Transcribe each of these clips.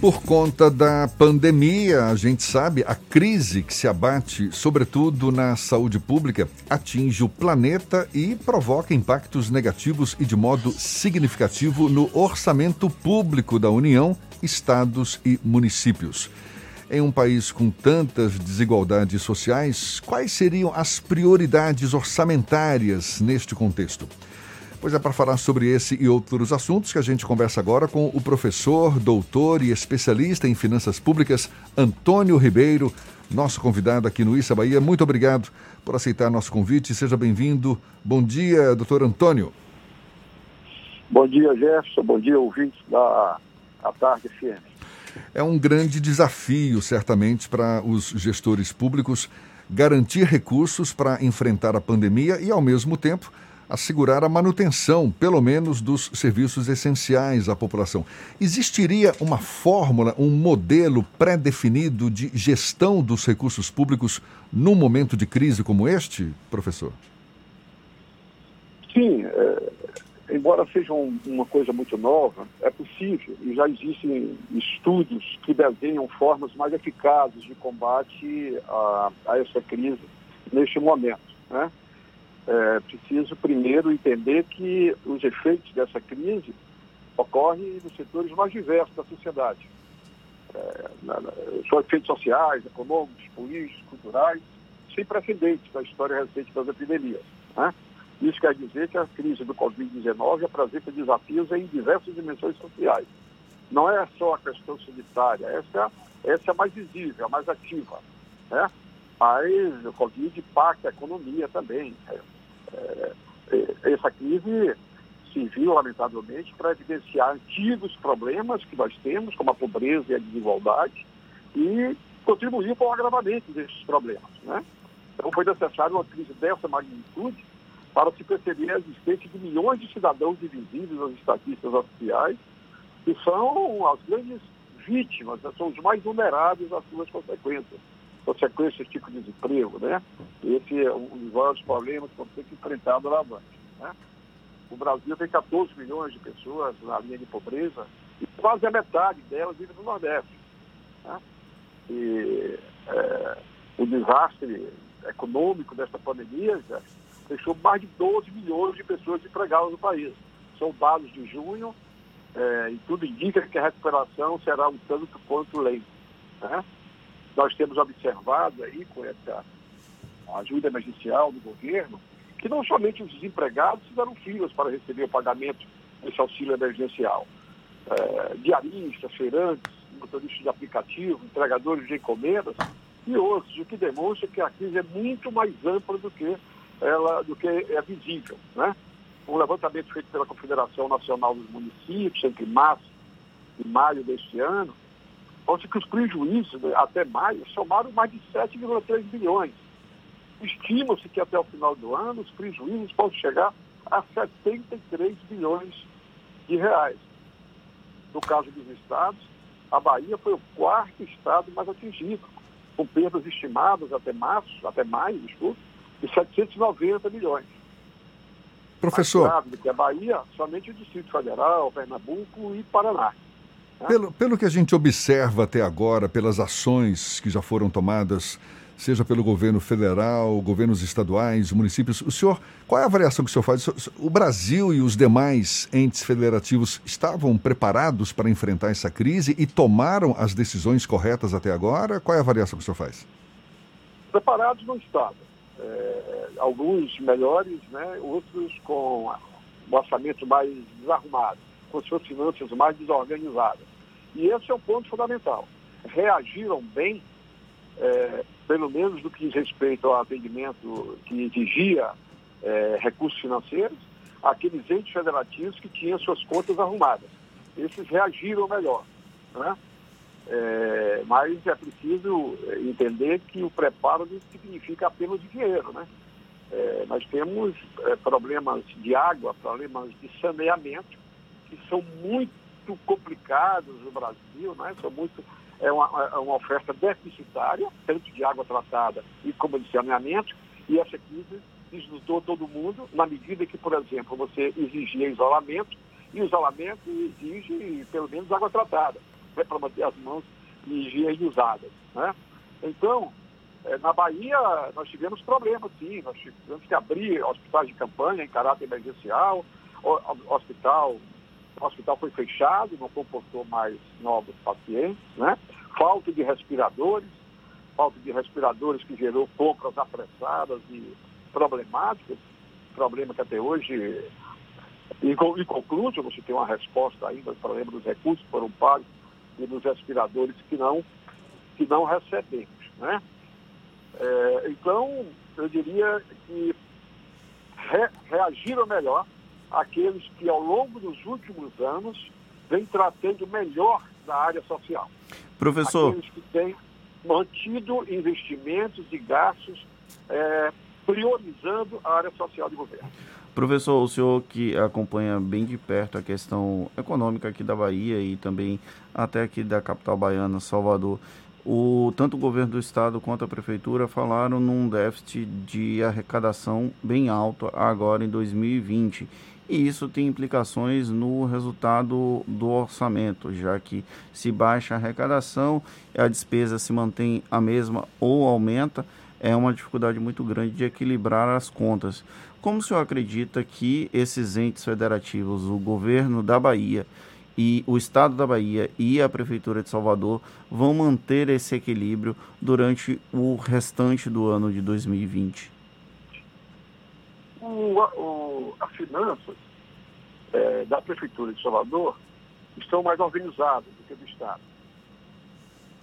Por conta da pandemia, a gente sabe, a crise que se abate, sobretudo na saúde pública, atinge o planeta e provoca impactos negativos e de modo significativo no orçamento público da União, estados e municípios. Em um país com tantas desigualdades sociais, quais seriam as prioridades orçamentárias neste contexto? Pois é para falar sobre esse e outros assuntos que a gente conversa agora com o professor, doutor e especialista em finanças públicas, Antônio Ribeiro, nosso convidado aqui no Issa Bahia. Muito obrigado por aceitar nosso convite. Seja bem-vindo. Bom dia, doutor Antônio. Bom dia, Jefferson. Bom dia, ouvintes da a Tarde FM. É um grande desafio, certamente, para os gestores públicos garantir recursos para enfrentar a pandemia e, ao mesmo tempo, assegurar a manutenção, pelo menos, dos serviços essenciais à população. Existiria uma fórmula, um modelo pré-definido de gestão dos recursos públicos num momento de crise como este, professor? Sim, é, embora seja um, uma coisa muito nova, é possível e já existem estudos que desenham formas mais eficazes de combate a, a essa crise neste momento. Né? É preciso primeiro entender que os efeitos dessa crise ocorrem nos setores mais diversos da sociedade. É, na, na, são efeitos sociais, econômicos, políticos, culturais, sem precedentes na história recente das epidemias. Né? Isso quer dizer que a crise do Covid-19 apresenta desafios em diversas dimensões sociais. Não é só a questão sanitária, essa, essa é a mais visível, a mais ativa. Né? Mas o Covid impacta a economia também. É, essa crise serviu, lamentavelmente, para evidenciar antigos problemas que nós temos, como a pobreza e a desigualdade, e contribuiu para o agravamento desses problemas. Né? Então, foi necessário uma crise dessa magnitude para se perceber a existência de milhões de cidadãos invisíveis nas estatísticas oficiais, que são as grandes vítimas, né? são os mais vulneráveis às suas consequências consequência desse tipo de desemprego, né? Esse é um dos maiores problemas que vamos ter que enfrentar doravante, né? O Brasil tem 14 milhões de pessoas na linha de pobreza e quase a metade delas vive no Nordeste. Né? E é, o desastre econômico desta pandemia já deixou mais de 12 milhões de pessoas empregadas no país. São dados de junho é, e tudo indica que a recuperação será um tanto quanto lenta. Né? Nós temos observado aí com essa ajuda emergencial do governo, que não somente os desempregados fizeram filas para receber o pagamento desse auxílio emergencial. É, diaristas, feirantes, motoristas de aplicativo, entregadores de encomendas e outros, o que demonstra que a crise é muito mais ampla do que ela, do que é visível. Né? Um levantamento feito pela Confederação Nacional dos Municípios entre março e maio deste ano Mostra que os prejuízos né, até maio somaram mais de 7,3 bilhões. Estima-se que até o final do ano os prejuízos possam chegar a 73 bilhões de reais. No caso dos estados, a Bahia foi o quarto estado mais atingido, com perdas estimadas até março, até maio, desculpa, de 790 milhões. Professor. Mais do que a Bahia, somente o Distrito Federal, Pernambuco e Paraná. Pelo, pelo que a gente observa até agora, pelas ações que já foram tomadas, seja pelo governo federal, governos estaduais, municípios, o senhor, qual é a avaliação que o senhor faz? O Brasil e os demais entes federativos estavam preparados para enfrentar essa crise e tomaram as decisões corretas até agora? Qual é a avaliação que o senhor faz? Preparados não estavam. É, alguns melhores, né, outros com um orçamento mais desarrumado com suas finanças mais desorganizadas. E esse é o ponto fundamental. Reagiram bem, é, pelo menos no que diz respeito ao atendimento que exigia é, recursos financeiros, aqueles entes federativos que tinham suas contas arrumadas. Esses reagiram melhor. Né? É, mas é preciso entender que o preparo não significa apenas dinheiro. Né? É, nós temos é, problemas de água, problemas de saneamento, que são muito complicados no Brasil, né? são muito, é uma, é uma oferta deficitária, tanto de água tratada e como de saneamento, e essa crise deslutou todo mundo, na medida que, por exemplo, você exigia isolamento, e o isolamento exige pelo menos água tratada. é para manter as mãos de higiene usadas. Né? Então, é, na Bahia, nós tivemos problemas, sim. Nós tivemos que abrir hospitais de campanha em caráter emergencial. Hospital, o hospital foi fechado, não comportou mais novos pacientes. Né? Falta de respiradores, falta de respiradores que gerou compras apressadas e problemáticas, problema que até hoje inconcluso, você tem uma resposta ainda, o problema dos recursos foram pagos e dos respiradores que não, que não recebemos. Né? É, então, eu diria que re, reagiram melhor aqueles que, ao longo dos últimos anos, vêm tratando melhor da área social. Professor. Aqueles que têm mantido investimentos e gastos é, priorizando a área social de governo. Professor, o senhor que acompanha bem de perto a questão econômica aqui da Bahia e também até aqui da capital baiana, Salvador, o, tanto o governo do estado quanto a prefeitura falaram num déficit de arrecadação bem alto agora em 2020. E isso tem implicações no resultado do orçamento, já que se baixa a arrecadação, a despesa se mantém a mesma ou aumenta, é uma dificuldade muito grande de equilibrar as contas. Como o senhor acredita que esses entes federativos, o governo da Bahia, e o Estado da Bahia e a Prefeitura de Salvador vão manter esse equilíbrio durante o restante do ano de 2020? O, o, as finanças é, da Prefeitura de Salvador estão mais organizadas do que do Estado.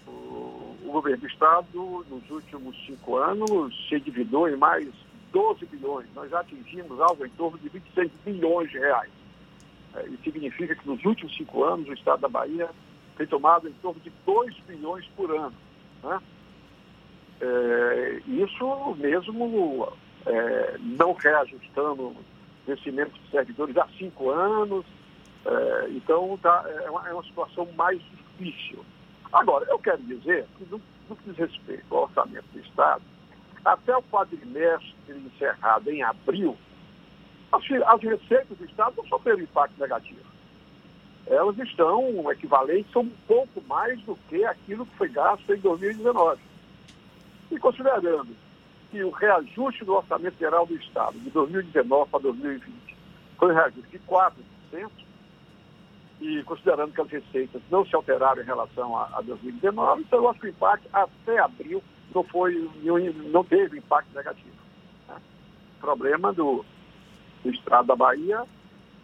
O, o governo do Estado, nos últimos cinco anos, se dividiu em mais 12 bilhões. Nós já atingimos algo em torno de 26 bilhões de reais é, isso significa que nos últimos cinco anos o Estado da Bahia tem tomado em torno de 2 bilhões por ano. Né? É, isso mesmo é, não reajustando investimentos de servidores há cinco anos. É, então tá, é, uma, é uma situação mais difícil. Agora, eu quero dizer que no, no que diz respeito ao orçamento do Estado, até o quadrimestre encerrado em abril, as, as receitas do Estado não sofreram impacto negativo. Elas estão equivalentes, são um pouco mais do que aquilo que foi gasto em 2019. E considerando que o reajuste do Orçamento Geral do Estado de 2019 para 2020 foi um reajuste de 4%, e considerando que as receitas não se alteraram em relação a, a 2019, então eu acho que o impacto até abril não, foi, não teve impacto negativo. Né? Problema do, do Estado da Bahia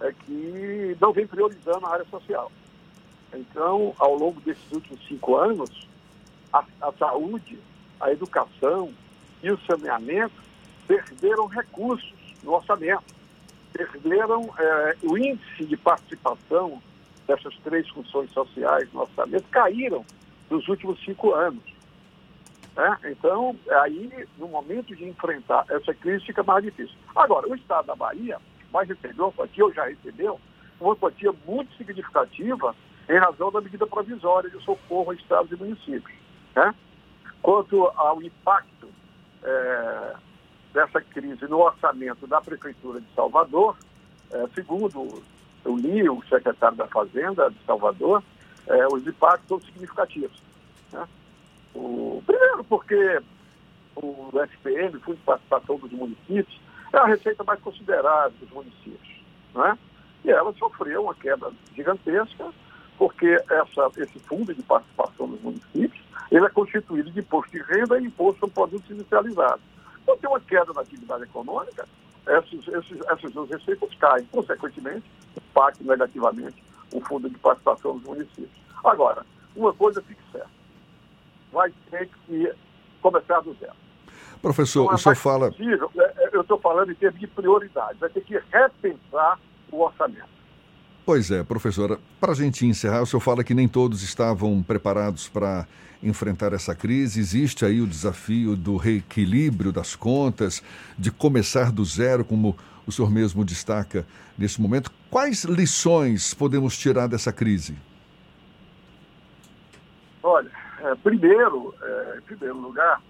é que não vem priorizando a área social. Então, ao longo desses últimos cinco anos, a, a saúde, a educação e o saneamento perderam recursos no orçamento, perderam é, o índice de participação dessas três funções sociais no orçamento, caíram nos últimos cinco anos. É? Então, aí, no momento de enfrentar essa crise, fica mais difícil. Agora, o Estado da Bahia vai receber uma ou já recebeu, uma quantia muito significativa em razão da medida provisória de socorro a estados e municípios. Né? Quanto ao impacto é, dessa crise no orçamento da Prefeitura de Salvador, é, segundo eu li o secretário da Fazenda de Salvador, é, os impactos são significativos. Né? O, primeiro, porque o SPM, Fundo de Participação dos Municípios, é a receita mais considerável dos municípios. Né? E ela sofreu uma queda gigantesca, porque essa, esse fundo de participação dos municípios ele é constituído de imposto de renda e imposto sobre produtos industrializados. Então, tem uma queda na atividade econômica, esses, esses, essas duas receitas caem. Consequentemente, impactam negativamente o fundo de participação dos municípios. Agora, uma coisa fica certa vai ter que começar do zero. Professor, então, é o senhor fala. Possível, é, é, eu estou falando em termos de prioridade, vai ter que repensar o orçamento. Pois é, professora, para a gente encerrar, o senhor fala que nem todos estavam preparados para enfrentar essa crise. Existe aí o desafio do reequilíbrio das contas, de começar do zero, como o senhor mesmo destaca nesse momento. Quais lições podemos tirar dessa crise? Olha, é, primeiro, é, em primeiro lugar,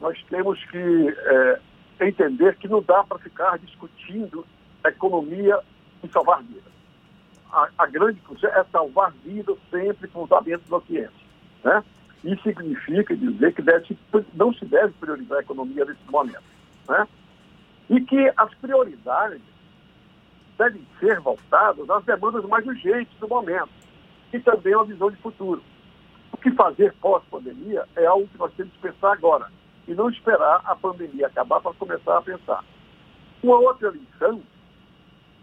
nós temos que é, entender que não dá para ficar discutindo economia salvar vidas. a, a grande função é salvar vidas sempre com fundamento da ciência. Né? Isso significa dizer que deve, não se deve priorizar a economia nesse momento. Né? E que as prioridades devem ser voltadas às demandas mais urgentes do momento e também uma visão de futuro. O que fazer pós-pandemia é algo que nós temos que pensar agora e não esperar a pandemia acabar para começar a pensar. Uma outra lição,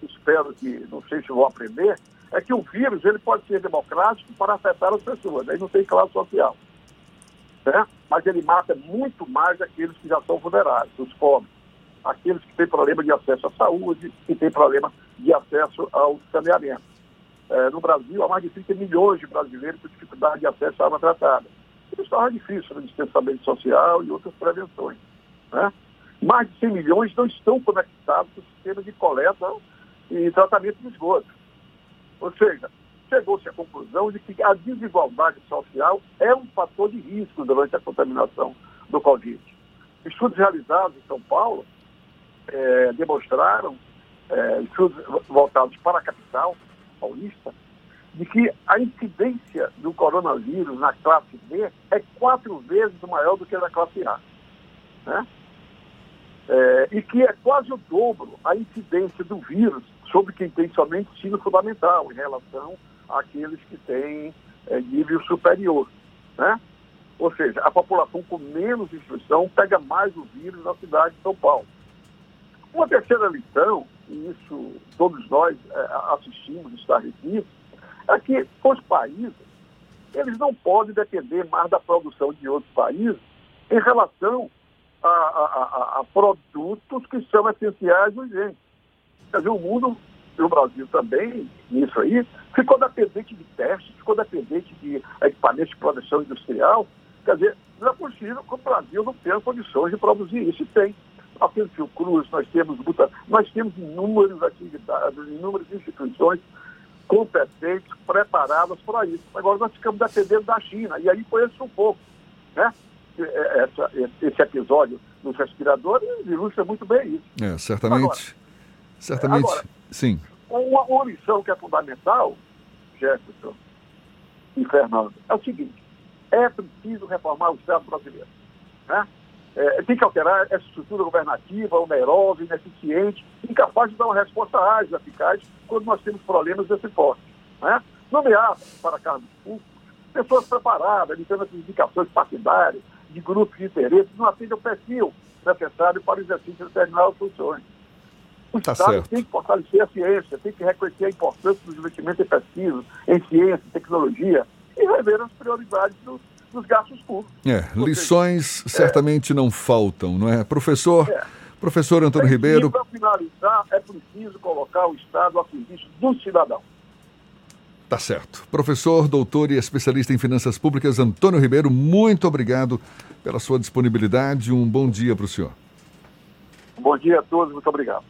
espero que, não sei se vou aprender, é que o vírus ele pode ser democrático para afetar as pessoas, aí não tem classe social. Né? Mas ele mata muito mais aqueles que já são vulneráveis, os pobres, aqueles que têm problema de acesso à saúde, que têm problema de acesso ao saneamento. É, no Brasil, há mais de 30 milhões de brasileiros com dificuldade de acesso à água tratada. Isso torna difícil no distanciamento social e outras prevenções. Né? Mais de 100 milhões não estão conectados ao sistema de coleta e tratamento de esgoto. Ou seja, chegou-se à conclusão de que a desigualdade social é um fator de risco durante a contaminação do Covid. Estudos realizados em São Paulo é, demonstraram, é, estudos voltados para a capital paulista, de que a incidência do coronavírus na classe B é quatro vezes maior do que na classe A. Né? É, e que é quase o dobro a incidência do vírus sobre quem tem somente ensino fundamental em relação àqueles que têm é, nível superior. Né? Ou seja, a população com menos instrução pega mais o vírus na cidade de São Paulo. Uma terceira lição, e isso todos nós é, assistimos estarrecidos, é que os países eles não podem depender mais da produção de outros países em relação a, a, a produtos que são essenciais urgentes. Quer dizer, o mundo, e o Brasil também, nisso aí, ficou dependente de testes, ficou dependente de equipamentos de produção industrial. Quer dizer, não é possível que o Brasil não tenha condições de produzir isso. E tem. Nós temos Fiocruz, nós temos nós temos inúmeras atividades, inúmeras instituições competentes, preparadas para isso. Agora nós ficamos dependendo da China, e aí foi esse um pouco. Né? Essa, esse episódio nos respiradores ilustra muito bem isso. É, certamente. Agora, certamente, agora, sim. Uma, uma lição que é fundamental, Jefferson e Fernando, é o seguinte: é preciso reformar o Estado brasileiro. Né? é, tem que alterar essa estrutura governativa onerosa, ineficiente, incapaz de dar uma resposta ágil, eficaz, quando nós temos problemas desse porte. Né? Nomear para cargos públicos pessoas preparadas, evitando as indicações partidárias, de grupos de interesse, não atendem ao perfil necessário para o exercício de determinadas funções. O tá Estado certo. tem que fortalecer a ciência, tem que reconhecer a importância dos investimentos em pesquisa, em ciência, tecnologia, e rever as prioridades dos dos gastos públicos. É, lições certamente não faltam, não é? Professor, é. professor Antônio Ribeiro. Para finalizar, é preciso colocar o Estado a serviço do cidadão. Tá certo. Professor, doutor e especialista em finanças públicas Antônio Ribeiro, muito obrigado pela sua disponibilidade. Um bom dia para o senhor. Bom dia a todos, muito obrigado.